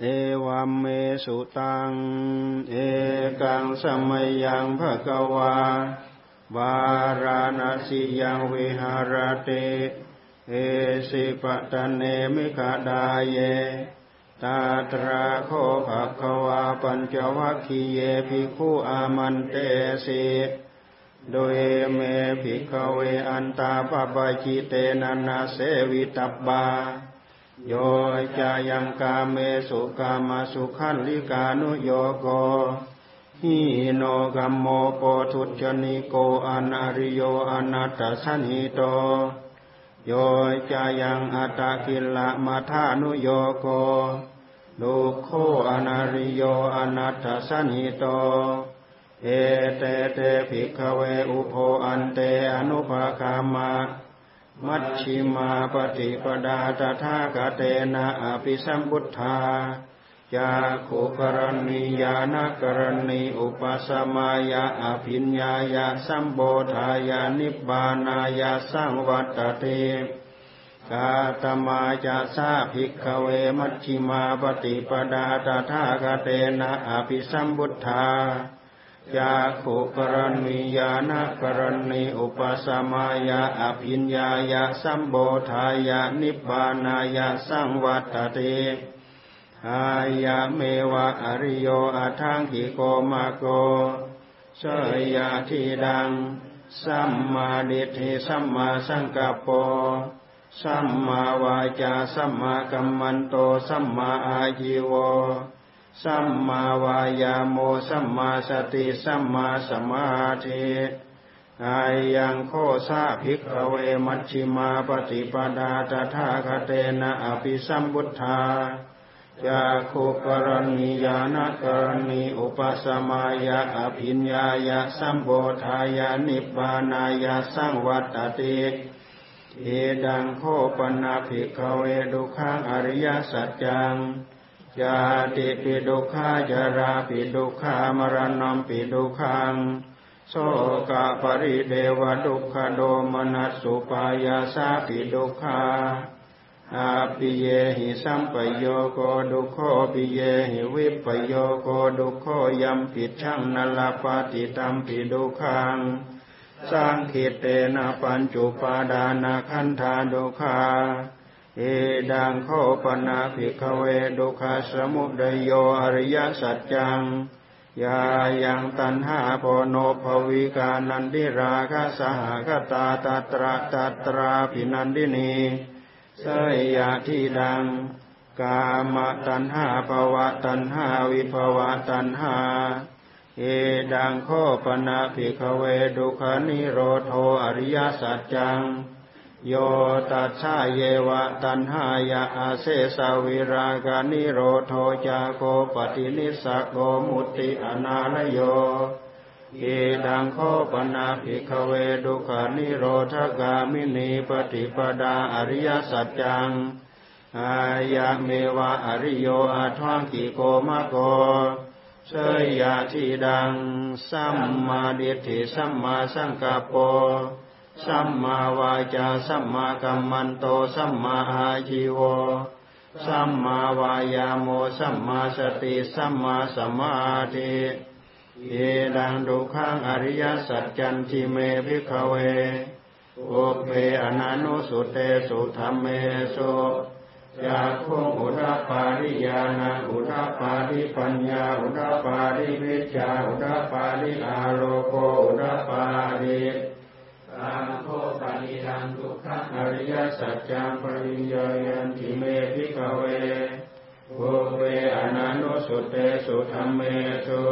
เอวัมเมสุตัง เอกังสมัยยังภะคะวาวาราณสียังวิหารเต เอสิปะตะเนมิกาดาเย ตาตราโคภะคะวาปัญจวัคคีเยภิกขุอามันเตสิโดยเมภิกขะเวอันตาปัพพะชิเตนะ นะ เสวิตัพพา โยจายังกาเมสุกามะสุขัลลิกานุโยโค หีโน คัมโมโปถุชชะนิโก อะนะริโย อะนัตถะสัญหิโตโยจายังอัตตะกิละมะถานุโยโค ทุกโข อะนะริโย อะนัตถะสัญหิโต เอเตเตภิกขเวอุโพอันเตอนุภาคามา มัชชิมาปฏิปดาตถาคเตนะอภิสัมพุทธายาขุกรณียานกรณีอุปสมายาอภิญญายาสัมโบธายานิบานายาสังวัตเตกาตมาจะสาภิกขเวมัชชิมาปฏิปดาตถาคเตนะอภิสัมพุทธา ยาขุกรณียานกรณีอุปสมายาอภิญญายาสัมโบธายานิบานายาสังวัตเตอายาเมวะอริโยอาทังกิโกมาโกเสยาทีดัง สัมมาดิฏฐิสัมมาสังกัปโป สัมมาวาจา สัมมากัมมันโต สัมมาอาจิโว สัมมาวายาโมสัมมาสติสัมมาสมาธิอายังโคสาภิกขเวมัชชิมาปฏิปดาตถาคเตนะอภิสัมพุทธาจาคุกรณียานกรณีอุปสมายาอภิญญายาสัมโบธายานิบานายาสังวัตติเอดังโคปนาภิกขเวดุขังอริยสัจจัง ยาติปิดุขาจาราปิดุขามรณะปิดุขังโสกะปริเดวดุขโดมนัสสุปายาสาปิดุขาอาปิเยหิสัมปโยโกดุโคปิเยหิวิปโยโกดุโคยัมปิชังนลปาติตัมปิดุขังสร้างขิเตนะปัญจุปาดานาคันธาดุขา เอดังโคปนาภิกขเวดุขาสมุดโยอริยสัจจังยายังตันหาโพโนภวิกานันดิราคาสหคตาตตระตตราภินันดินีสยาที่ดัง กามตันหาภวะตันหาวิภวะตันหา อิทังโข ปะนะ ภิกขะเว ทุกขะนิโรโธ อะริยะสัจจัง โยตัสสาเยวะตัณหายะ อะเสสะวิราคะนิโรโธ จาโค ปะฏินิสสัคโค มุตติ อะนาละโย อิทังโข ปะนะ ภิกขะเว ทุกขะนิโรธะคามินี ปะฏิปะทา อะริยะสัจจัง อะยะเมวะอริโยอาทวังกิโกมะโกเสยยาทีดัง สัมมาดิฏฐิสัมมาสังกัปโป สัมมาวาจาสัมมากัมมันโตสัมมาอาชีวสัมมาวายาโมสัมมาสติสัมมาสมาธิเอดังดุขังอริยสัจจันทิเมพิขเวโอเพ อะนะนุสสุเตสุธัมเมสุ จักขุงอุทะปาทิ ญาณัง อุทะปาทิปัญญาอุทะปาทิวิชชาอุทะปาทิอาโลโกอุทะปาทิ ตังโข ปะนิทังทุกขัง อะริยะสัจจัง ปะริญเญยยันติเม ภิกขะเว ปุพเพ อะนะนุสสุเตสุธัมเมสุ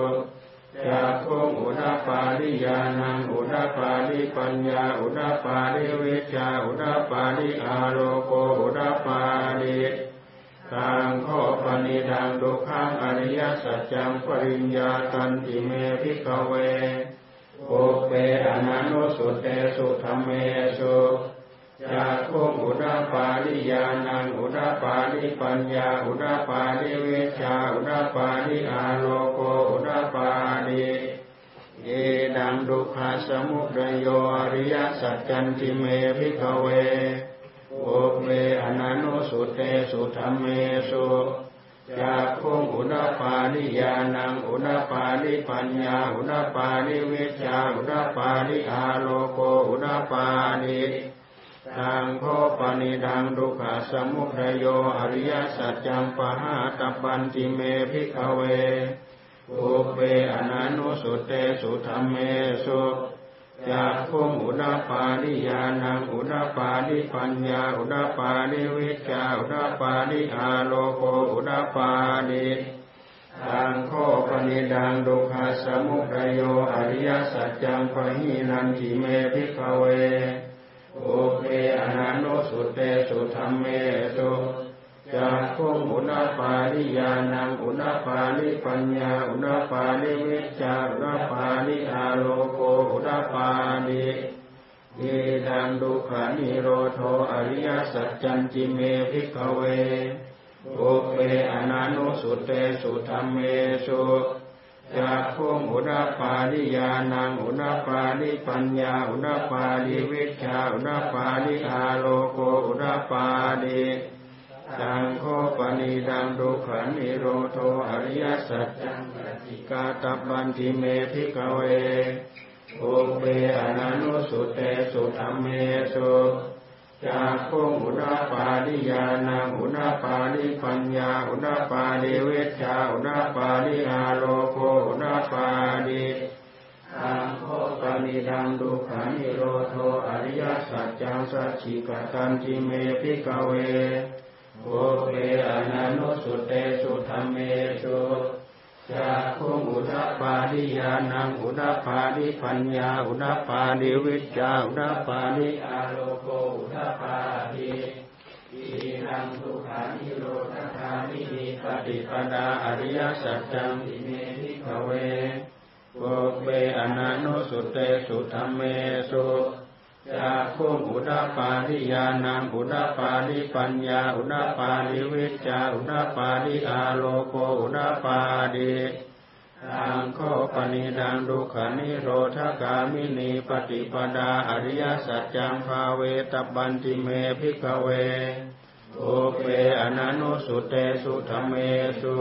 จักขุงอุทะปาทิ ญาณังอุทะปาทิปัญญาอุทะปาทิวิชชาอุทะปาทิอาโลโกอุทะปาทิตังโข ปะนิทัง ทุกขัง อะริยะสัจจัง ปะริญญาตันติเม ภิกขะเว ปุพเพ อะนะนุสสุเตสุธัมเมสุจักขุง อุทะปาทิ ญาณังอุทะปาทิปัญญาอุทะปาทิ วิชชาอุทะปาทิอาโลโกอุทะปาทิ อิทัง ทุกขะสะมุทะโยอริยสัจจันติเมพิกเวโอเมอนันุสุเตสุธรรมเมสุ จากขุอุดาปาลิยานังอุดาปาลิปัญญาอุดาปาลิเวชาอุดาปาลิอาโลโกอุดาปาลิทังโคปนิดังดุขาสมุทโยอริยสัจจังปะหาตปันติเมพิกเวอุเปอนันุสุเตสุธรรมเมสุ จากขุอุดาปาลิยานังอุดาปาลิปัญญา อุดาปาลิวิชาอุดาปาลิอาโลโกอุดาปาลิทังโคปนิดังดุขาสมุทโยอริยสัจจังปะหินันติเมพิกเวโอเปอนันโนสุเตสุธรรมเมสุ จากขุอุณาปาลิยานังอุณาปาลิปัญญาอุณาปาลิวิจาอุณาปาลิอาโลโกอุณาปาลิเยดังดุขานิโรโทอริยสัจจันจิเมพิกเวโอเปอนันโนสุเตสุธรรมเมสุจากขุอุณาปาลิยานังอุณาปาลิปัญญาอุณาปาลิวิชาอุณาปาลิอาโลโกอุณาปาลิ สังโฆปณิดังดุขันนิโรโทอริยสัจจังปิกาตบันติเมพิกเวโอเปอนันโนสุเตสุธรรมเมสุจากขุอุณาปาลิยานังอุณาปาลิปัญญาอุณาปาลิเวชาอุณาปาลิอาโลโกอุณาปาลิสังโฆปณิดังดุขันนิโรโทอริยสัจจังสัจฉิกตันติเมพิกเว โอเปอนันโนสุเตสุธรรมเมสุจากขุอุดปาลิยานังอุดปาลิปัญญาอุดปาลิวิจาอุดปาลิอาโลโกอุดาปาลิอีนังทุขานิโรธคามินิปฏิปดาอริยสัจจังติเมนิขเวโอเปอนันโนสุเตสุธรรมเมสุ จากขุอุดาปาลิยานังอุดาปาลิปัญญาอุดาปาลิวิจาอุดาปาลิอาโลโกอุดาปาลิทังโคปนิดังดุขานิโรธกามินีปฏิปดาอริยสัจจังภาเวตบันติเมพิกเวโอเปอนันโนสุเตสุธรรมเมสุ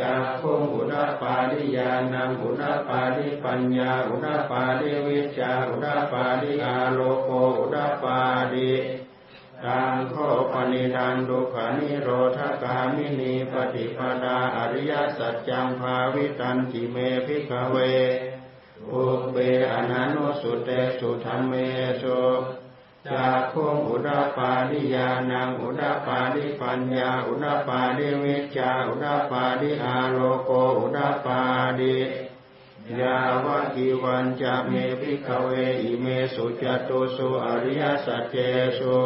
จากขุอุดาปาลิยานังอุดาปาลิปัญญาอุดาปาลิวิจาอุดาปาลิอาโลโกอุดาปาลิตังโคปนิดังดุขานิโรธกามินีปฏิปดาอริยสัจจังภาวิตันติเมพิกเวอุเบอนันโนสุเตสุธรรมเมสุ จากขุอุดาปาลิยานังอุดาปาลิปัญญา อุดาปาลิวิจาอุดาปาลิอาโลโกอุดาปาลิยาวะกิวันจะเมพิกเวอิเมสุจตุสุอริยสัจเจสุ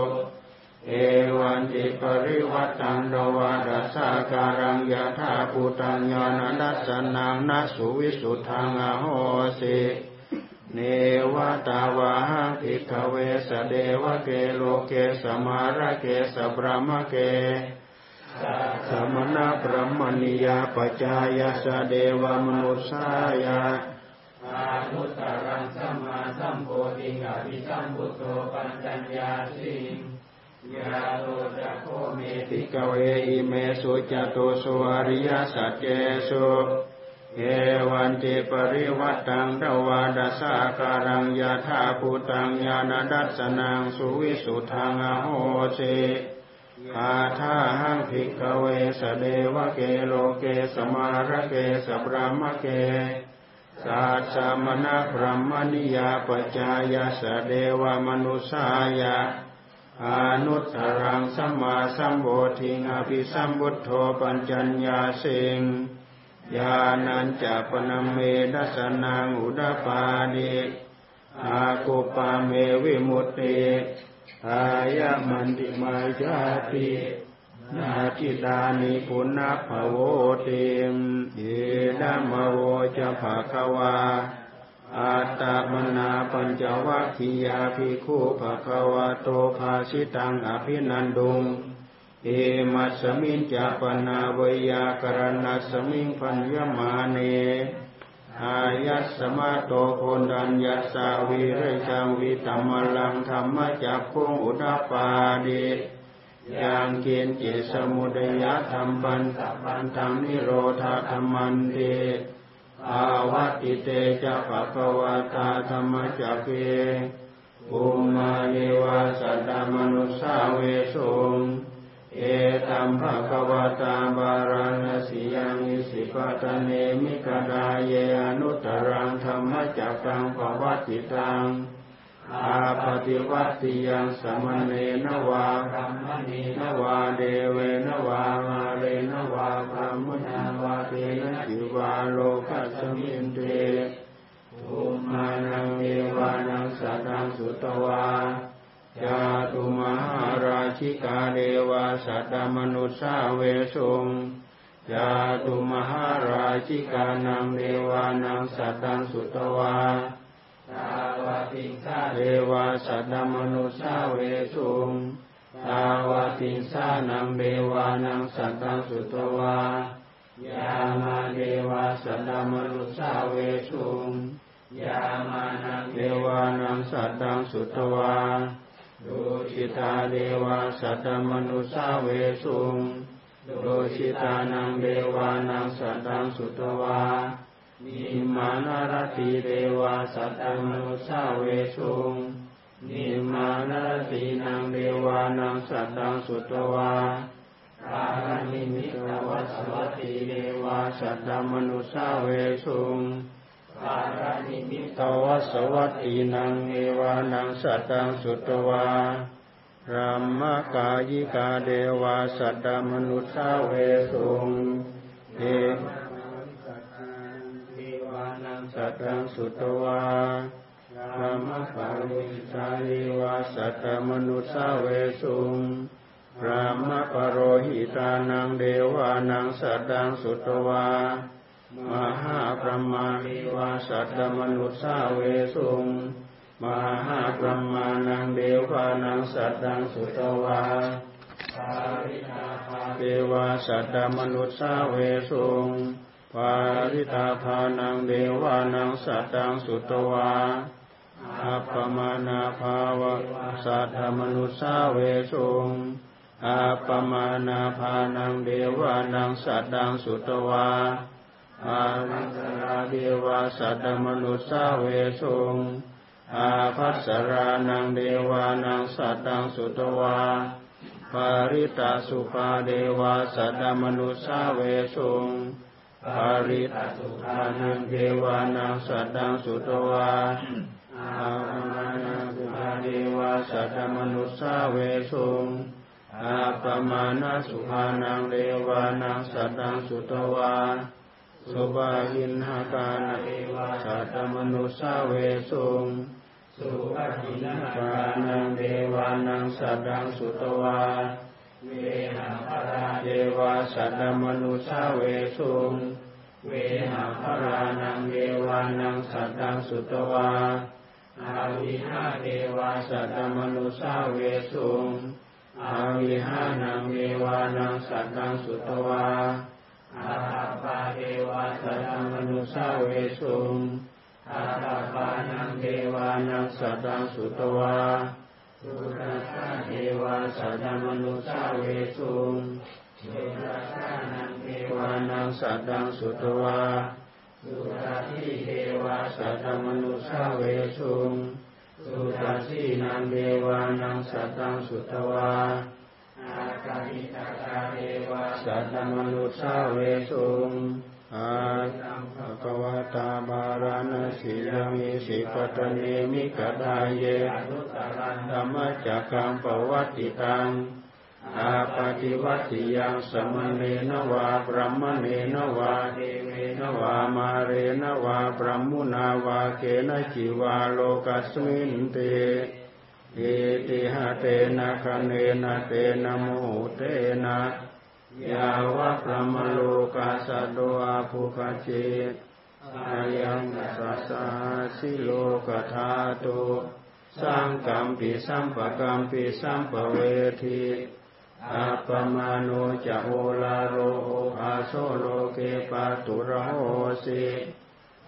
เอวันติปริวัตังโนวาดัสาการังยะธาปุตัญญานัสสนังนัสสุวิสุทธังอโหสิ เนวตาวาหังภิกขเวสเดวะเกโลเกสมาระเกสบรมเกสมณะพรหมนิยาปจายาสเดวมนุสายาอานุตตรังสัมมาสัมโพธิงอภิสัมพุทโธปัญญญาสิงยาโลจักโคเมติกเวอิเมสุจตุสุอริยสัจเจสุ เอวันติปริวัตตังดวาดสาการังยาธาภูตังญาณดัสนังสุวิสุทังอโหสิคาถาหังภิกขเวสเดวเกโลเกสมาระเกสบรมเกสัจสมณะพรหมนิยาปจายาสเดวมนุสายาอนุตตรังสัมมาสัมโพธิงอภิสัมพุทโธปัญจัญญาสิง ญาณัญจะปนเมดัสนังอุดาปานิอากุปาเมวิมุตติอายะมันติมาจาตินาจิตานิปุณณภโวติมเยนะมโวจะภะคะวาอัตตมนาปัญจวัคคียาภิกขุภะคะวะโตภาสิตังอภินันดุง เอมัสมิงจะปนาเวยากรณัสมิงพัญญมาเนอายัสมาโตโคนดัญยัสาวิเรชังวิตัมมลังธรรมจักพุงอุดาปาดิยังเกียนเจสมุดยะธรรมปันตปันธรรมนิโรธาธรรมันเตอาวัติเตจะภะคะวะตาธรรมจักเกภูมาเนวาสัตตมนุสาเวสุง เอตัมภะคะวะตาบาราณสียังอิสิปะตะเนมิกดาเยอนุตรังธรรมจักกังปวัตติตังอาปฏิวัติยังสมณเณนวาธรรมณีนวาเดเวนวามาเรนวาพรหมนาวาเทนะจิวาโลกัสมินเตภูมานังเอวานังสัตังสุตวา จาตุมหาราชิกาเดวาสัตตมนุสาเวสุงจาตุมหาราชิกานังเดวานังสัตตังสุตวาตาวติงสาเดวาสัตตมนุสาเวสุงตาวติงสานังเดวานังสัตตังสุตวายามาเดวาสัตตมนุสาเวสุงยามานังเดวานังสัตตังสุตวา ดุชิตาเดวาสัตมนุสาเวสุงดุชิตานังเดวานังสัตตังสุตวานิมานารติเดวาสัตตมนุสาเวสุงนิมานารตินังเดวานังสัตตังสุตวาปารานิมิตวัสวัตติเดวาสัตตมนุสาเวสุง ปารานิมิตวสวัตตินังเอวานังสัตตังสุตวารัมมกายิกาเดวาสัตตมนุสาเวสุงเอสัตตังสุตวารรมปาริสาลิวาสัตตมนุสาเวสุงระมะปโรหิตานังเดวานังสัตตังสุตวา มหาพระมาลิวาสัตตมนุษสาเวสุงมหาพระมานังเดวานังสัตตังสุตวาปาริตาภาเดวาสัตตมนุษสาเวสุงปาริตาภานังเดวานังสัตตังสุตวาอัปปมานาภาวะสัตตมนุสาเวสุงอัปปมานาภานังเดวานังสัตตังสุตวา อานัสราเดวาสัตมนุสาเวสุงอาภัสรานังเดวานังสัตตังสุตวาปาริตาสุภาเดวาสัตมนุสาเวสุงปาริตาสุภานังเดวานังสัตตังสุตวาอามานังสุภาเดวาสัตตมนุสาเวสุงอาปมาณสุภานังเดวานังสัตตังสุตวา สุบาหินหากาณเอวาสัตมนุสาเวสุงสุบาหินหากานังเดวานังสัตตังสุตวาเวหาภราเดวาสัตมนุสาเวสุงเวหาภรานังเดวานังสัตตังสุตวาอาวิหาเดวาสัตมนุสาเวสุงอาวิหานังเดวานังสัตตังสุตวา อาตาปาเดวาสัตตมนุสาเวสุงอาตาปานังเดวานังสัตตังสุตวาสุรัสสะเดวาสัตตมนุสาเวสุงสุรัสสะนังเดวานังสัตตังสุตวาสุรัติเดวาสัตตมนุสาเวสุงสุตัสสีนังเดวานังสัตตังสุตวา สัตตมนุสาเวสุงอาตังภะคะวะตาบาราณสียังอิสิปตเนมิกดาเยอนุตรันธรรมจักกังปวัตติตังอาปฏิวัติยังสมณเณนวาพรหมเณนวาเดเวนวามาเรนวาพรหมุนาวาเกนจิวาโลกัสมินเต อิติหะเตนะคะเนนะเตนะโมเตนะยาวะพระมโลกาสะโดอาภุคจิตอายังสัสสะสิโลกธาตุสังกัมปิสัมปะกัมปิสัมปเวทีอาปมาโนจะโอลาโรอาโซโลเกปาตุระโหสิ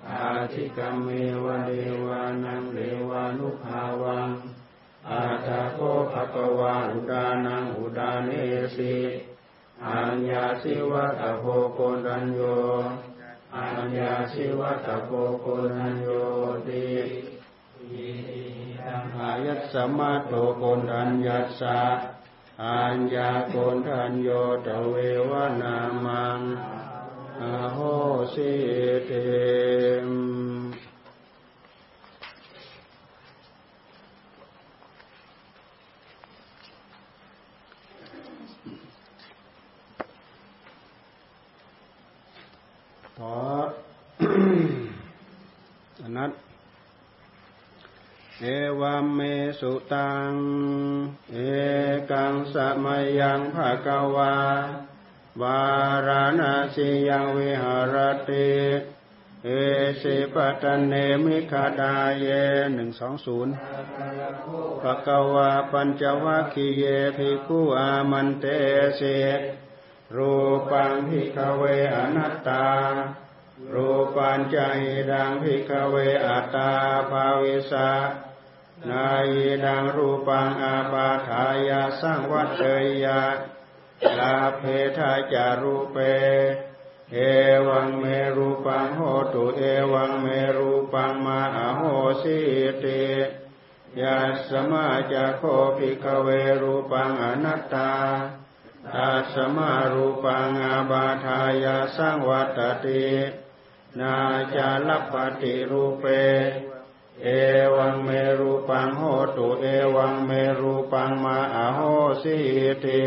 อาทิกรรมเมวะเดวานังเดวานุภาวัง อาตาโกภะกวาอุดานังอุดาเนสิอัญญาสิวะตโพโกนัญโยอัญญาสิวะตโพโกนัญโยติอายัสสมาโตโกนัญญัสสะอัญญาโกนัญโยตเววนามังอโหสิเตมขอ อนัต เอวัมเมสุตัง เอกังสมัยยังภะกวา วาราณสียังวิหารติเอสิปัตเนมิคาดาเยหนึ่งสองศูนย์ภะกวาปัญจวัคคีเยภิกขุอามันเตเสรูปังพิกเวอนัตตา รูปัญจหิดังพิกเวอัตตาภาวิสา นายดังรูปังอาปาทายาสร้างวัดเตยะลาเพทาจารูเป เอวังเมรูปังโหตุเอวังเมรูปังมาอโหสิติยัสมาจะโคภิกเวรูปังอนัตตาตัสมารูปังอาบาทายาสร้างวัตตินาจาลปฏิรูเป เอวังเม สิติ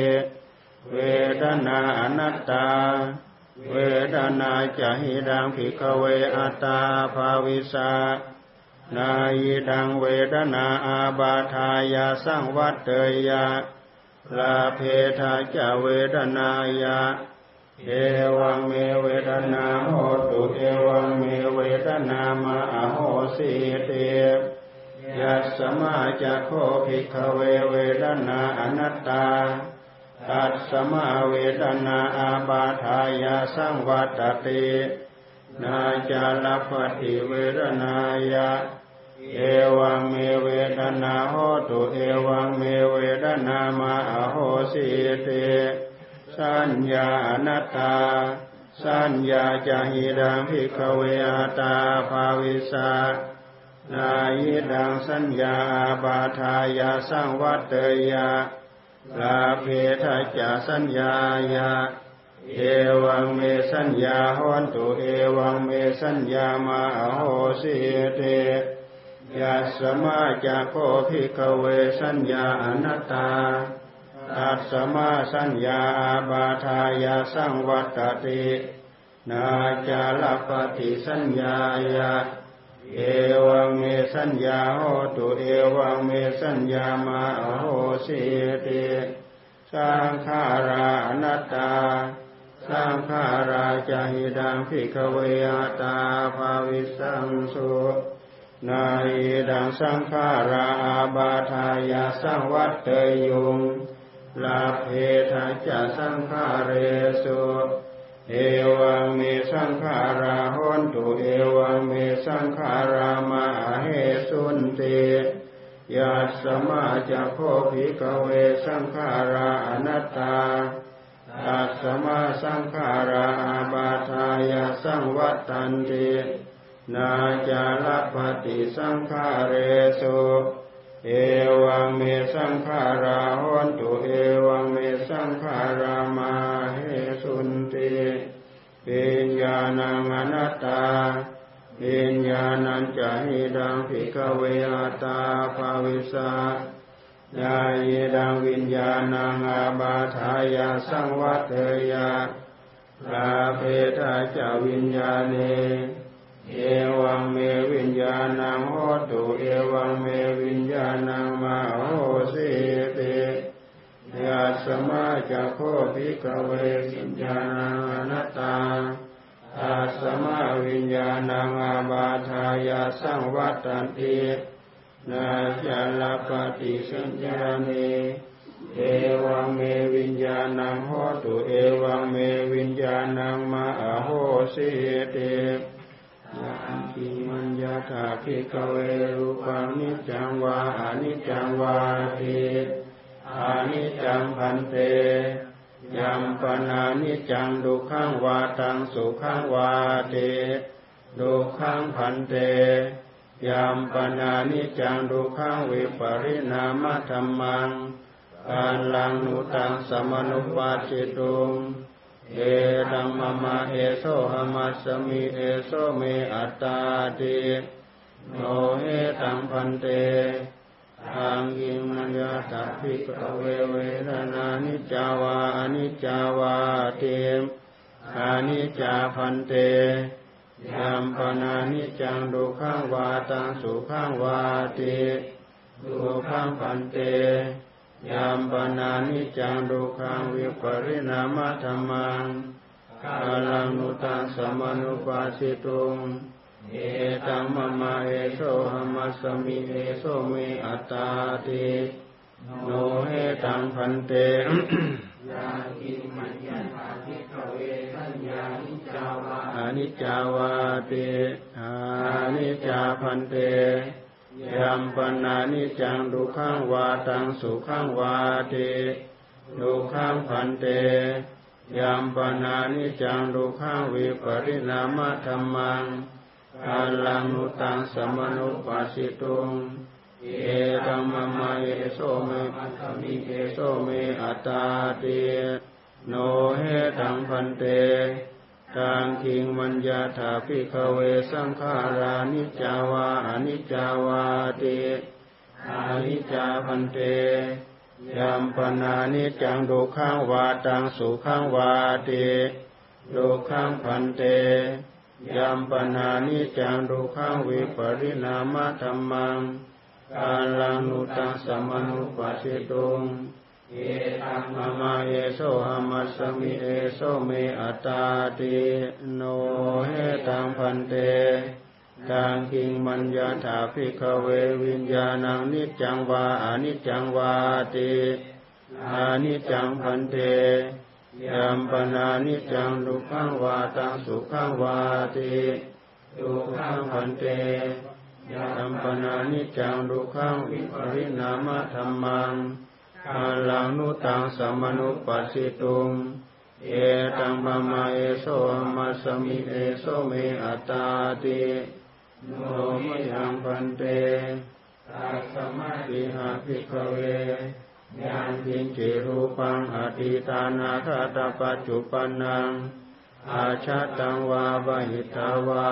เวทนาอนัตตา เวทนาจะหิดังภิกเวอัตตาภาวิสานายดังเวทนาอาบาทายาสร้างวัดเตยะลาเพทาจะเวทนายะเอวังเมเวทนาโหตุเอวังเมเวทนามาอโหสิเต ยัสมาจะโคภิกขเวเวทนาอนัตตา ตัสสมาเวทนาอาบาทายาสังวัตตินาจาลปฏิเวทนายะ เอวังเมเวทนาโหตุเอวังเมเวทนามาอโหสิเต สัญญาอนัตตา สัญญาจาหิดังภิกขเวอาตาภาวิสา นายิดังสัญญาบาทายาสังวัตเตยะลาเพทะจาสัญญายะเอวังเมสัญญาหอนตุเอวังเมสัญญามาโหสิเตยัสมาจะโคภิกเวสัญญาอนัตตาตัสสมาสัญญาบาทายาสังวัตติ นาจาลปฏิสัญญายะ เอวังเมสัญญาโหตุเอวังเมสัญญามาอโหสิติสังขาราอนัตตาสังขาราจาหิดังภิกเวอาตาภาวิสังสุนายดังสังขาราอาบาทายาสังวัตเตยุงลาเพทาจะสังขาเรสุ เอวังเมสังขาราหนตุเอวังเมสังขารามาเหสุนเตยัสสมาจะโคภิกเวสังขาราอนัตตาตัสสมาสังขาราอาบาทายาสังวัตตันตินาจาลปฏิสังขาเรสุเอวังเมสังขาราหนตุเอวังเมสังขารามา นติปิญญาณังอนัตตาปิญญาณัญจะหิดังภิกเวอาตาภาวิสาญาเยดังวิญญาณังอาบาทายาสังวัตเทยะลาเพทาจะวิญญาเนเอวังเมวิญญาณังโหตุเอวังเมวิญญาณังมาโหสี สมาจะโคภิกเววิญญาณังอนัตตาตัสมาวิญญาณังอาบาทายาสังวัตตันตินาจาลปฏิสัญญาณิเอวังเมวิญญาณังโหตุเอวังเมวิญญาณังมาโหสิเตยันติมัญญาถาภิกเวรูปังนิจจังวาอนิจจังวาทิ อานิจจังพันเตยัมปนานิจจังดุขังวาตังสุขังวาเตดุขังพันเตยัมปนานิจจังดุขังวิปริณามะธรรมังกาลังนุตังสมนุปาจิตุงเอตังมะมะเอโสหมัสสมิเอโสเมอัตตาติโนเอตังพันเต ทางกิมัญญาตภิกเวเวทนานิจาวาอนิจาวาเตมอานิจาพันเตยามปนานิจังดุขังวาตังสุขังวาเตดุขังพันเตยามปนานิจังดุขังวิปริณามะธรรมังกาลังนุตังสมนุปัสสิตุง เอตังมะมะเอโสหมัสสมิเอโสเมอัตตาติโนเฮตังพันเตยากิมัญญาาทิกเวสัญญานิจาวาอนิจาวาติอานิจจาพันเตยัมปนานิจังดุขังวาตังสุขังวาติดุขังพันเตยัมปนานิจังดุขังวิปริณามะธรรมัง กาลังุตังสมนุปัสสิตุงเอตัมมะมะเอโสเมอัตมิเอโสเมอัตตาติโนเฮตังพันเตตังคิงมัญญาถาภิกเวสังขารานิจาวาอนิจาวาติอานิจาพันเตยัมปนานิจังดุขังวาตังสุขังวาติดุขังพันเต ยัมปนานิจังดุขังวิปริณามะธรรมังกาลังนุตังสมนุปัสสิตุงเอตังมะมะเอโสหมัสสมิเอโสเมอัตตาติโนเฮตังพันเตตังกิงมัญญาถาภิกเววิญญาณังนิจังวาอนิจังวาติอานิจังพันเต ยัมปนานิจังดุขังวาตังสุขังวาติดุขังพันเตยัมปนานิจังดุขังวิปริณามะธรรมังกาลังนุตังสมนุปัสสิตุงเอตังปะมาเอโสมัสสมิเอโสเมอัตตาติโนมิยังพันเตตัสมาติหาภิกขเว ญาณทิงจิรูปังอติตานาคตาปัจจุปันนัง อาชาตังวาบหิตาวา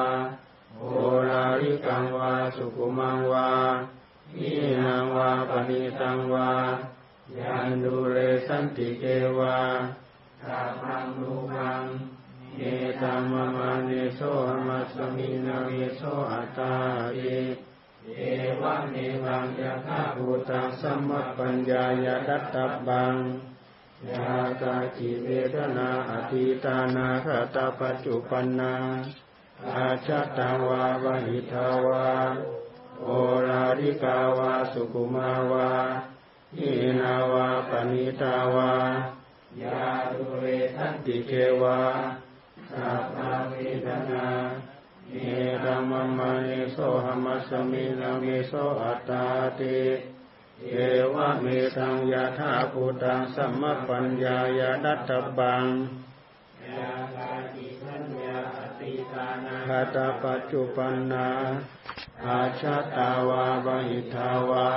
โอลาริกังวาสุกุมังวาอินังวาปณิตังวายันดูเรสันติเกวาตาพังรูปังเอตัมมะมาเนโสมัสสมินาเนโสอัตตาเอ เอวะเนวังยะธาภูตังสัมมปัญญายาดัตตบังยากาจิเวทนาอธิตานาคตาปัจจุปันนาอาชัตาวาวหิทาวาโอราริกาวาสุกุมาวาอินาวาปณิตาวายาดุเรทันติเกวาสัพพะเวทนา เอตัมมะมะเนโสหมัสมินาเมโสอัตตาติเอวะเมตังยะธาภูตังสัมมปัญญายาดัตตบังยาคาติทัญญาอติตานาคตาปัจจุปันนาอาชาตาวาบหิทาวา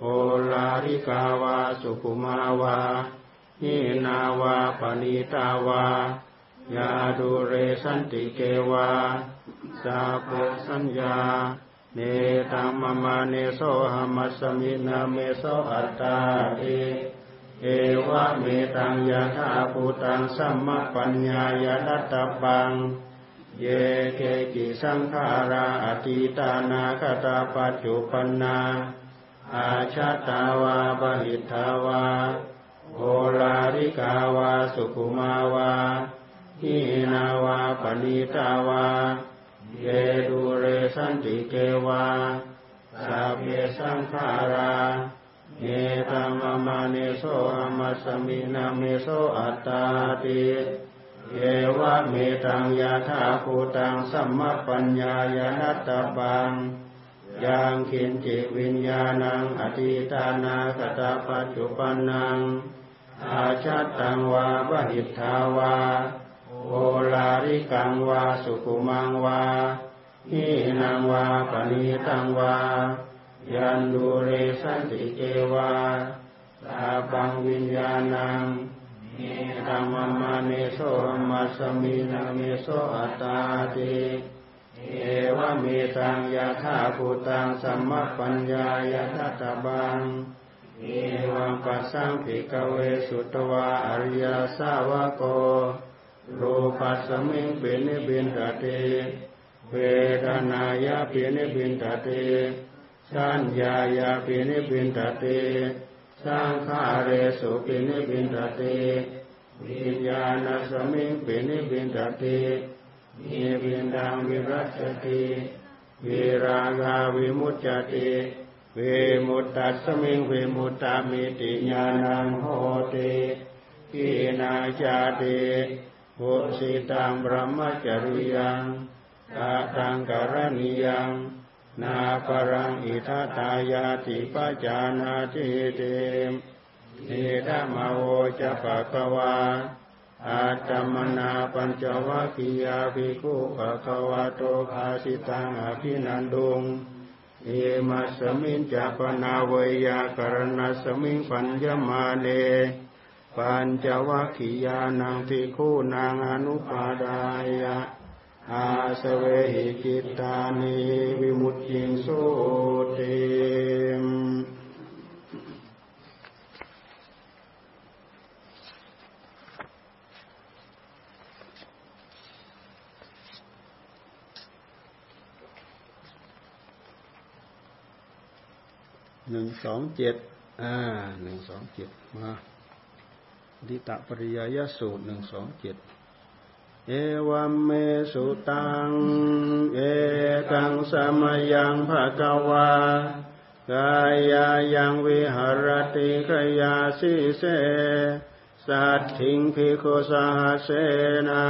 โอลาริกาวาสุขุมาวาหินาวาปณิตาวา ยาดูเรสันติเกวาสาโพสัญญา เนตัมมะมาเนโสหมัสสมินาเมโสอัตตาเอเอวะเมตังยะธาภูตังสัมมปัญญายาดัตตบัง เยเกกิสังขาราอติตานาคตาปัจจุปันนา อาชาตาวาบหิทาวาโอโอลาริกาวาสุขุมาวา หินาวาปณิตาวาเยดูเรสันติเกวาสัพเพสังขาราเนตัมมาเนโสอมัสมินาเมโสอัตตาติเยวะเมตังยาธาภูตังสัมมปัญญายานัตตบังยังขินจิวิญญาณังอธิตานาคตาปัจจุปันนังอาชัตตังวาบหิทธาวา โอลาริกังวาสุขุมังวาหินังวาปณิตังวา ยันดูเรสันติเกวาตาปังวิญญาณังเนตัมมาเนโสมัสมินาเมโสอัตตาติเอวะเมตังยาธาภูตังสัมมปัญญายาทัตบังเอวังปัสสังภิกเวสุตวาอริยสาวโก รูปัสมิงเปินิบินตติเวทนายาปินิบินตติสัญญายาปินิบินตติสังขาเรสุเปินิบินตติวิญญาณสมิงเปินิบินตติมีบินดังวิรัชติวิรากาวิมุจจติเวมุตตัสมิงเวมุตตามิติญาณังโหติกินาจาติ ภูสิตังบรมจริยังตาตังกรณียังนาปรังอิทัตายาติปัจานาทิเตมเอตมโวจะปะกวาอาตมนาปัญจวัคคียาภิกขุปะคะวะโตภาสิตังอภินันดุงเอมัสมิงจัปนาเวยากรณสมิงปัญญมาเน ปัญจวัคคียานังภิกขุนางอนุปาดายะ อาสเวหิจิตานิวิมุตติงสุติหนึ่งสองเจ็ด อ่าหนึ่งสองเจ็ดมา ดิตะปริยายสูตรหนึ่งสองเจ็ดเอวัมเมสุตัง เอกังสมยังภะกวากายายังวิหารติขยาสิเส สัตถิงพิโคสหเสนา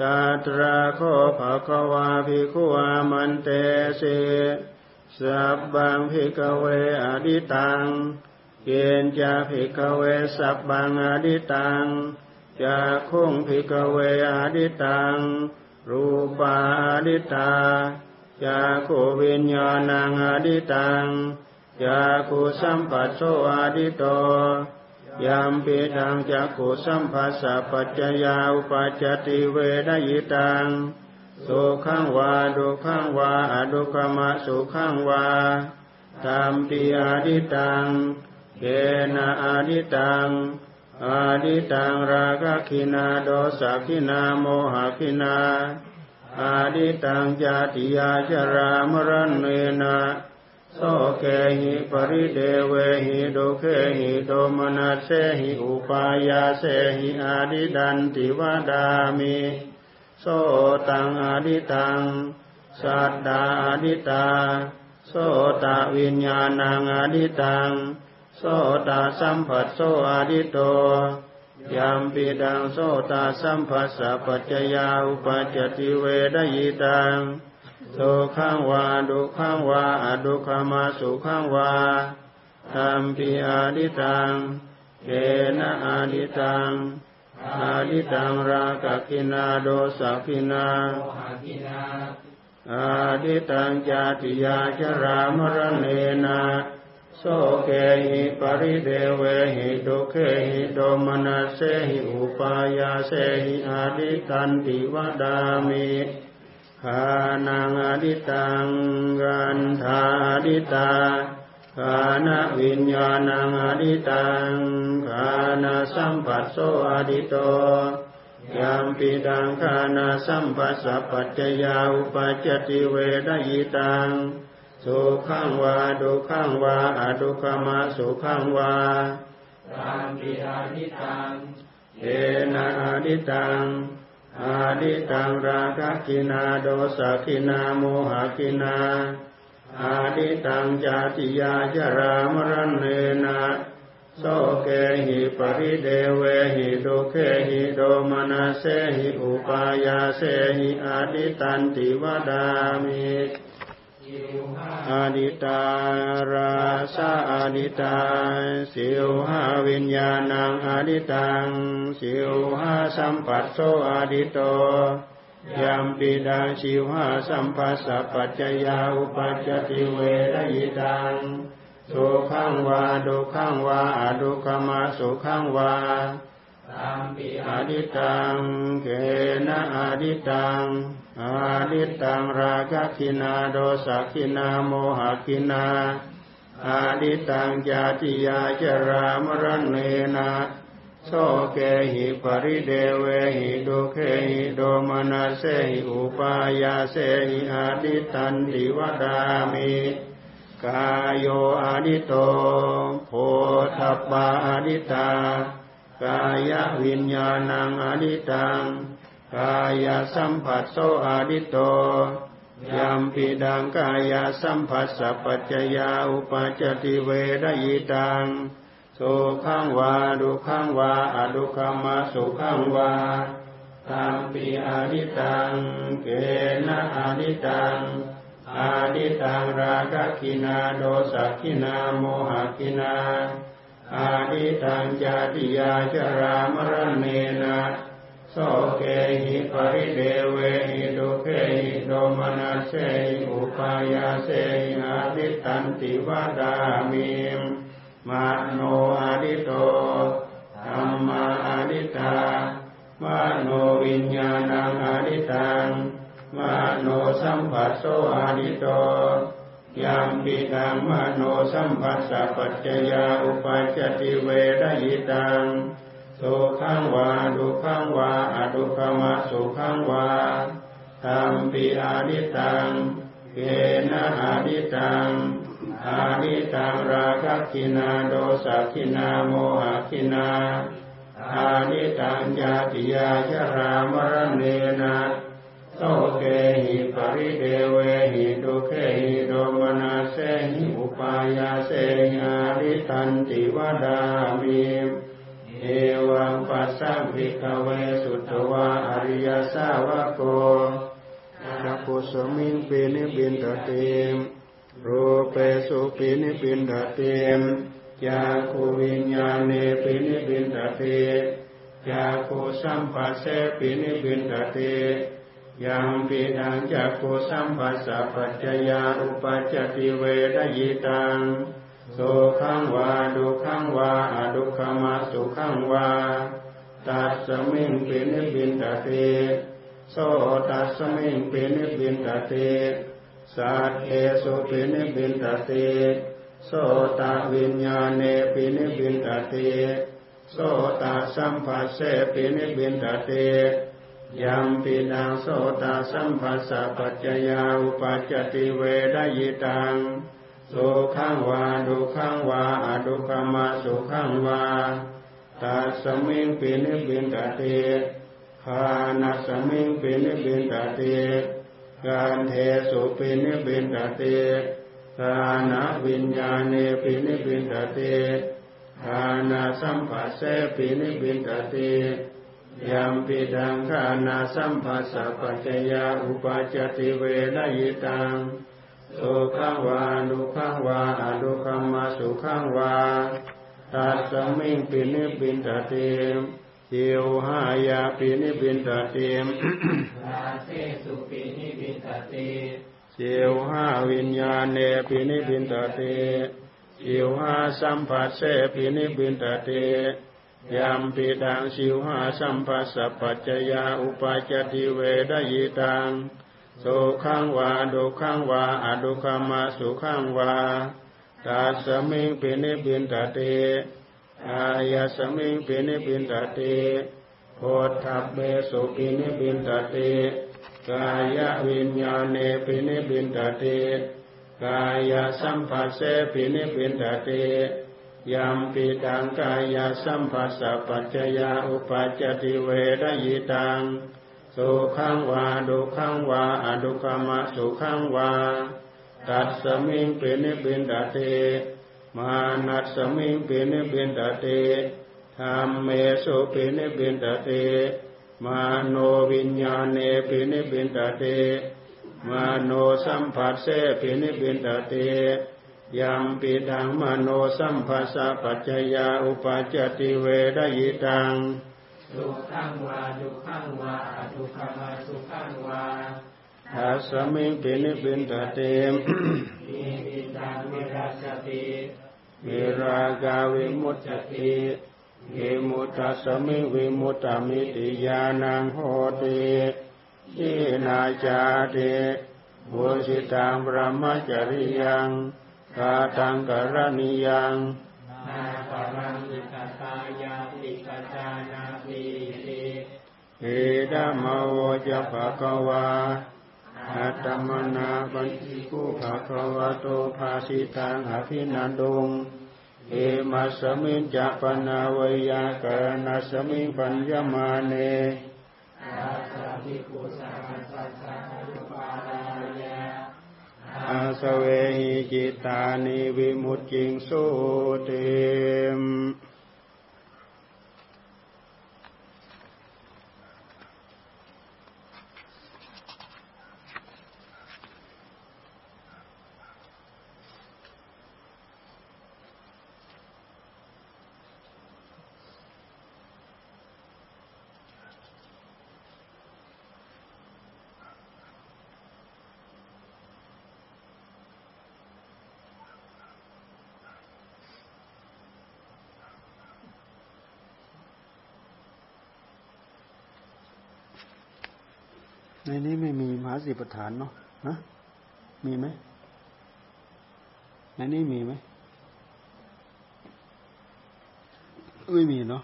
ตาตราโคภะควาภิกขุอามันเตสิสับบังพิกเวอดิตัง เกณฑ์จะพิกเวสับบังอดิตังจะคงพิกเวอดิตัง รูปาอดิตาจะโควิญญาณังอดิตังจะคุสัมปัสโสอดิโตยามปิทังจะคุสัมปัสสะปัจจยาอุปัจจติเวดยิตังสุขังวาดุขังวาอดุขมะสุขังวาตามปีอดิตัง เกนะอาดิตังอาดิตังราคะคินาโดสะคินาโมหะคินาอาดิตังจาติยาจรามรันเนนะโสเกหิปริเดเวหิโดเคหิโดมนัสเสหิอุปายาเสหิอาดิดันติวดามิโสตังอดิตังสัตตาอดิตาโสตวิญญาณังอดิตัง โสตสัมผัสโสอดิโตยามปีดังโสตสัมผัสสะปัจจยาอุปัจจติเวดยิตังโสขังวาดุขังวาอดุขมาสุขังวาธรรมปีอดิตังเกนะอดิตังอาดิตังรากกินาโดสักินาอาดิตังจาติยาจรามรเนนะ โสเกหิปริเดเวหิดุเคหิโดมนัสเสหิอุปายาเสหิอาดิตันติวดามิขาน a งอดิตังกันธาดิตาขานวิญญาณังอดิตังขานาสัมปัสโสอดิโตยามปิดังขานาสัมปัสสะปัจจยาอุปัจจติเวดยิตัง สุขังวาดุขังวาอดุขมาสุขังวาตามปิอานิตังเอนะอาดิตังอาดิตังราคะกินาโดสะกินาโมหะกินาอาดิตังจาติยาจรามรณเนนะโสเกหิปริเดเวหิดุเคหิโดมนาเสหิอุปายาเสหิอาดิตันติวดามิยิวหา อาดิตาราสาอาดิตาสิวหาวิญญาณังอาดิตังสิวหาสัมปัสโสอาดิโตยัมปิดังสิวหาสัมปัสสะปัจจยาอุปัจจติเวรยิตังสุขังวาดุขังวาอดุขมาสุขังวา อาอานิดิตังเกนะอดิตังอดิตังราคะคินาโดสักินาโมหคินาอาดิตังจาติยาจรามรณเนนะโสเกหิปริเดเวหิดุเคหิโดมนาเสหิอุปายาเสหิอาดิตันติวดามิกายโยอาดิโตโพธปาอาดิตา กายวิญญาณังอดิตังกายสัมผัสโสอดิโตยัมปิดังกายสัมผัสสะปัจจยาอุปจติเวรยิตังสุขังวาดุขังวาอดุขมาสุขังวาตามปีอาดิตังเกนะอาดิตังอาดิตังราคะคินาโดสักขินาโมหคินา อาดิตังจาติยาจรามรเนนะโสเกหิปริเดเวหิดุเคหิโดมนาเสหิอุปายาเสหิอาดิตันติวาดามิมาโนอาดิโตธรรมาอาดิตามโนวิญญาณังอาดิตังมโนสัมผัสโสอาดิโต ยามปิตังมโนสัมปัสสะปัจจยาอุปัจจติเวรยิตังสุขังวาดุขังวาอดุขมาสุขังวาธรรมปิอาดิตังเกนะอาดิตังอาดิตังราคะคินาโดสักินาโมหคินาอาดิตังญาติยาชรามรณเนนะ โสเกหิปริเดเวหิดุเคหิโดมนาเสหิอุปายาเสหิอาริตันติวดามิเอวังปัสสัมภิกขเวสุตตวาอริยสาวกโกจักขุสมิงปินิบินตติมรูเปสุปินิบินตติมยาคูวิญญาเนปินิบินตติยาคูสัมปัสเสปินิบินตติ ยังปิดังจักขุสัมปัสสะปัจจยาอุปัจจติเวรยิตังสุขังวาดุขังวาอดุขมาสุขังวาตัสสมิงปินิบินตติโสตัสสมิงปินิบินตติสัตเอสุปินิบินตติโสตวิญญาเนปินิบินตติโสตสัมผัสเสปินิบินตติ ยัมปินังโสตสัมภัสสะปัจจยาอุปัจจติเวรยิตังสุขังวาดุขังวาอดุขมาสุขังวาตัสมิงปินิบินตติคานัสมิงปินิบินตติการเทสุปินิบินตติกานะวิญญาเนปินิบินตติคานาสัมปัสเสปินิบินตติ ยัมปิดังขานาสัมภัสสะปัจจยาอุปาจติเวรยิตังสุขังวาดุขังวาอดุขัมมาสุขังวาตัสสมิงปินิบินตติจิวหายาปินิบินตติลาเทสุปินิบินตติจิวหาวิญญาณเนปินิบินตติจิวหาสัมผัสเสปินิบินตติ ยัมปิดังสิวหาสัมปัสสะปัจจยาอุปาจติเวรยิตังสุขังวาดุขังวาอดุขมาสุขังวาตัสสมิงปินิบินตติอายาสมิงปินิบินตติโพธัพเบสุปินิบินตติกายวิญญาเนปินิบินตติกายสัมผัสเสปินิบินตติ ยัมปิตังกายสัมปัสสะปัจจยาอุปัจจติเวรยิตังสุขังวาดุขังวาอดุขมะสุขังวาตัดสมิงป็นบินดาเตมานัดสมิงป็นบินดาเตธรรมเมสุเป็นบินดาเตมาโนวิญญาณเนเป็นบินดาเตมาโนสัมผัสเสป็นบินดาเต ยัมปิดังมโนสัมภัสปัจจยาอุปจติเวรยิตังสุขังวาดุขังวาอดุขมาสุขังวาทัสมิงปินิปินตเตมมีวิตังวิรัสติวิรากาวิมุตติวิมุตตสมิวิมุตตมิติยานังโหติยินาจาติบุชิตังบรมจริยัง กาตังกรณียังนาปรังอิตตายาติกจานาปิติเอดามโวจะภะคะวาอัตมนาปัญจิกุภะคะวะโตภาสิตังอภินันดุงเอมัสมิงจัปนาวยากรณสมิงปัญญมาเนอาสาภิกุสังสัสสะรุปาลายา อาสเวหิจิตานิวิมุตจิงสุติม ในนี้ไม่มีมหาสิปฐานเนาะฮะมีไหมในนี้มีไหมไม่มีเนาะ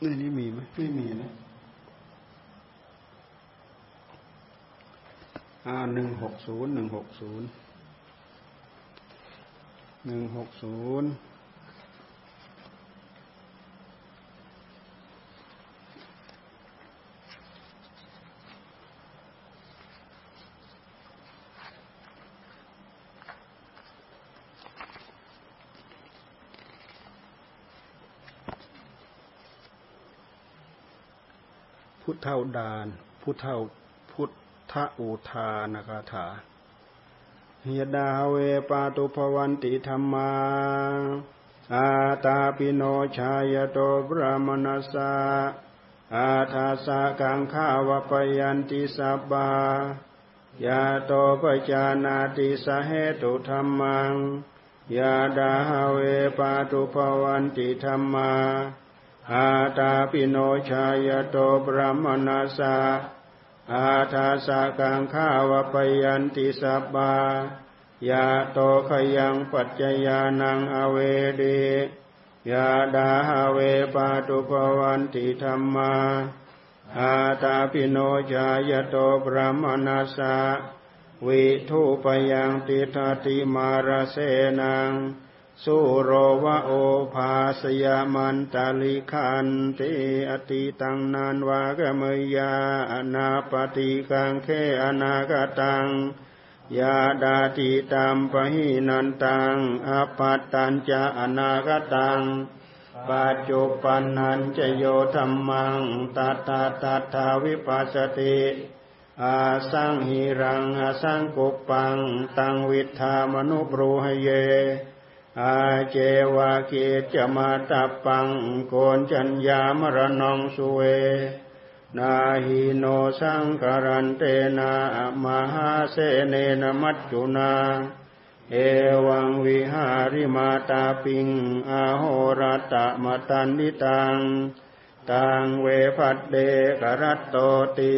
ในนี้มีไหมไม่มีนะอ่าหนึ่งหกศูนย์หนึ่งหกศูนย์หนึ่งหกศูนย์ ทธอุดานพุทธพุทธอุทานคาถาเฮดาเวปาตุภวันติธรรมาอาตาปิโนชายโตบรามนัสสะอาทาสะกังขาวปยันติสับบายาโตปจานาติสเหตุธรรมังยาดาเวปาตุภวันติธรรมา อาตาปิโนชายโตบรมนาสาอาทาสากังข้าวปยันติสับบายาโตขยังปัจจยานังอเวเดยาดาเวปาตุภวันติธรรมาอาตาปิโนชายโตบรมนาสาวิทุปยังติทติมารเสนัง สุโรวะโอภาสยามันตาลิคันติอติตังนานวากเมยาอนาปฏิกังเคอนาคตังยาดาติตามปหินันตังอปัตตัญจะอนาคตังปัจจุปันนันจะโยธรรมังตัตตาตัตาวิปัสสติอาสังหิรังอาสังกุปปัง ตังวิธามนุปรูหเย อาเจวาเกจมาตาปังโกนจัญญามรนองสุเว นาหิโนสังกรันเตนามหาเสเนนมัจจุนา เอวังวิหาริมาตาปิงอาโหรตะมตันนิตัง ตังเวพัดเดกรัตโตติ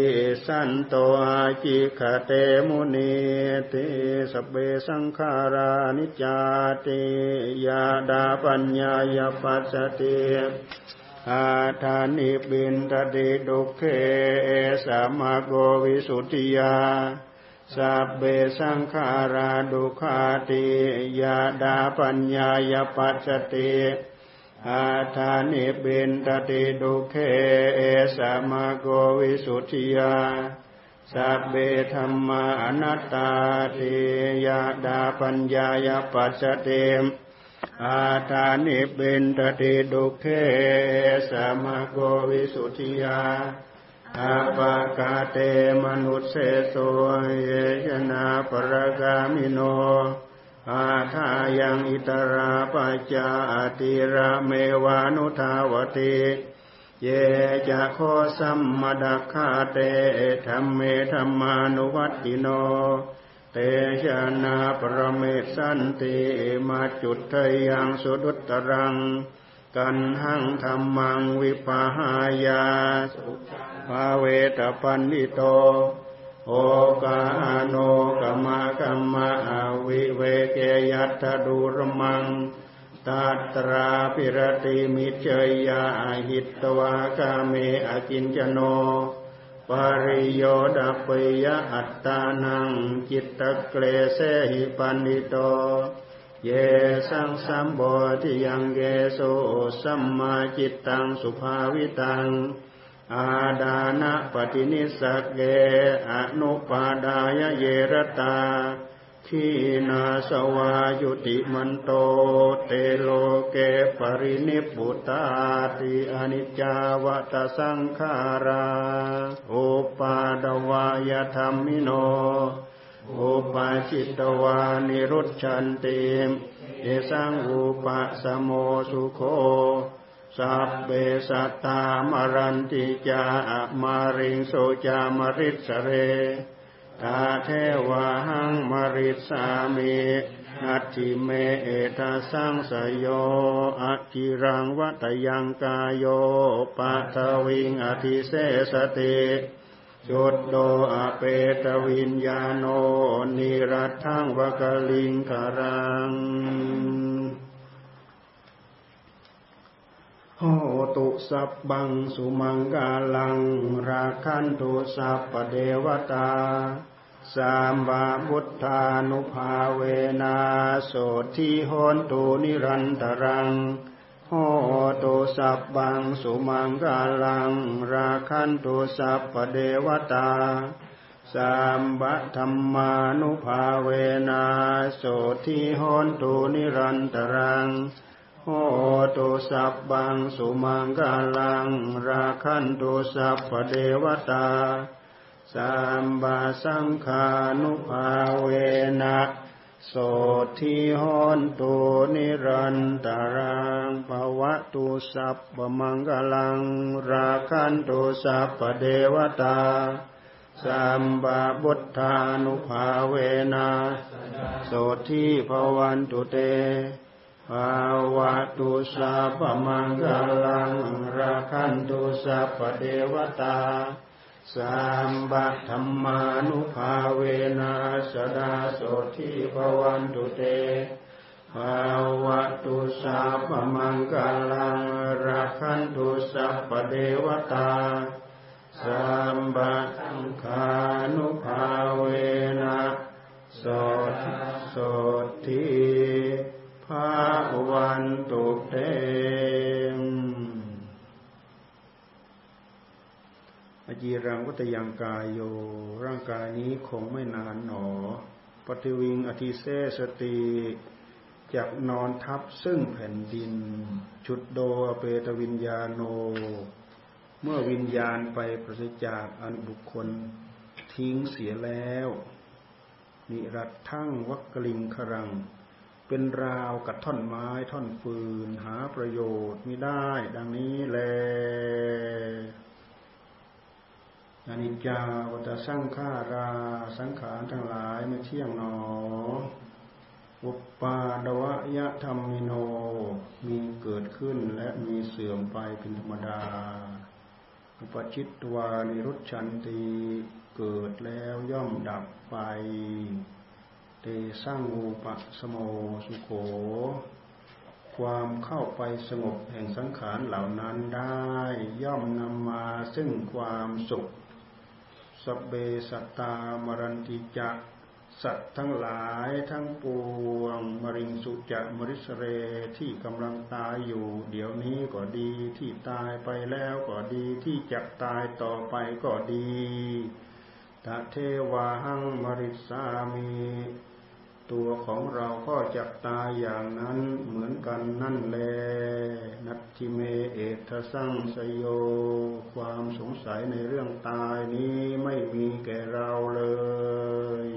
สันโตอาจิขเตมุนีติสเบสังขารานิจาติยาดาปัญญายปัสสติอาทานิบินตติดุเคสามาโกวิสุทธิยาสัพเบสังขาราดุขาติยาดาปัญญายปัสสติ อาทานิเบนตติดุเคเอสมะโกวิสุทธิยาสัพเบธรรมานัตตาติยาดาปัญญายปัสสติอาทานิเบนตติดุเคสมะโกวิสุทธิยาอาปากาเตมนุสเสโสเยชนาปรกามิโน อาทายังอิตราปัจจาติระเมวานุทาวติเยจะโคสัมมดักขาเตธรรมเมธรรมานุวัติโน เตชนาปรเมสันติมาจุดเทยังสุดุตรัง กันหังธรรมังวิปหายาภาเวตปันนิโต โอกาโนกมะกัมมะวิเวเกยัตถดูรมังตัตราปิรติมิเชยาหิตวากาเมอกินจโนปริโยดาปยะอัตตานังจิตตะเกลเสหิปันนิโต เยสังสัมโบทิยังเกโสสัมมาจิตตังสุภาวิตัง อาดานะปฏินิสักเกอะนุปาทายะ เย ระตาขีณาสะวา ชุติมันโตเตโลเก ปะรินิพพุตาติ อะนิจจาวะตะ สังขารา อุปปาทะวะยะธัมมิโน อุปปัชชิตวานิรุชฌันติเตสัง วูปะสะโมสุโข สัพเพสัตตามรันติจามาริงโสจามริสเรตาเทวาหังมริสามีนัตถิเมเอตาสังสยโยอจิรังวัตยังกายโยปัทวิงอธิเสสติจุดโดอเปตวิญญาโนนิรัตทังวกลิงคารัง โหตุสัพบังสุมังกาลัง ราคันตุสัพปเดวตา สามบาบุตธานุภาเวนาโสทิโหนตุนิรันตรังโหตุสัพบังสุมังกาลัง ราคันตุสัพปเดวตาสามบะธรรมานุภาเวนาโสทิโหนตุนิรันตรัง โหตุสัพบังสุมังกาลัง ราคันตุสัพพเดวตาสัมบาสังขานุภาเวนะโสทิหอนตุนิรันตรังภวะตุสัพพมังกลัง ราคันตุสัพพเดวตาสัมบาบุตธานุภาเวนะโสทิภวันตุเต ภาวะตุสัพมังกลังราคันตุสัพเดวตาสัมบัตธรรมานุภาเวนัสดาโสทิภวันตุเตภาวะตุสัพมังกลังราคันตุสัพเดวตาสัมบัติขานุภาเวนะโสโสทิ ภาวันตุเตอจีรังวัตยังกายโย ร่างกายนี้คงไม่นานหนอ ปฏิวิงอธิเสสติจากนอนทับซึ่งแผ่นดิน ชุดโดเปตวิญญาโน เมื่อวิญญาณไปประสิจากอนุบุคคลทิ้งเสียแล้ว นิรัตทั้งวักลิงครัง เป็นราวกับท่อนไม้ท่อนฟืน หาประโยชน์ไม่ได้ ดังนี้แลอนิจจาวัตสังขาราสังขารทั้งหลายไม่เที่ยงหนออุปปาดวะยะธรรมิโน มีเกิดขึ้นและมีเสื่อมไปเป็นธรรมดา อุปชิตวานิรุชันตีเกิดแล้วย่อมดับไป เตสร้างงูปะสโมสุโข ความเข้าไปสงบแห่งสังขารเหล่านั้นได้ ย่อมนำมาซึ่งความสุขสเบสัตตา มะรันติจะสัตว์ทั้งหลายทั้งปวง มะริงสุจะ มะริสสะเรที่กำลังตายอยู่ เดี๋ยวนี้ก็ดีที่ตายไปแล้วก็ดีที่จะตายต่อไปก็ดีตะเถวาหัง มะริสสามิ ตัวของเราก็จะตายอย่างนั้นเหมือนกันนั่นแล นัตถิเมเอตถะ สังสะโย ความสงสัยในเรื่องตายนี้ไม่มีแก่เราเลย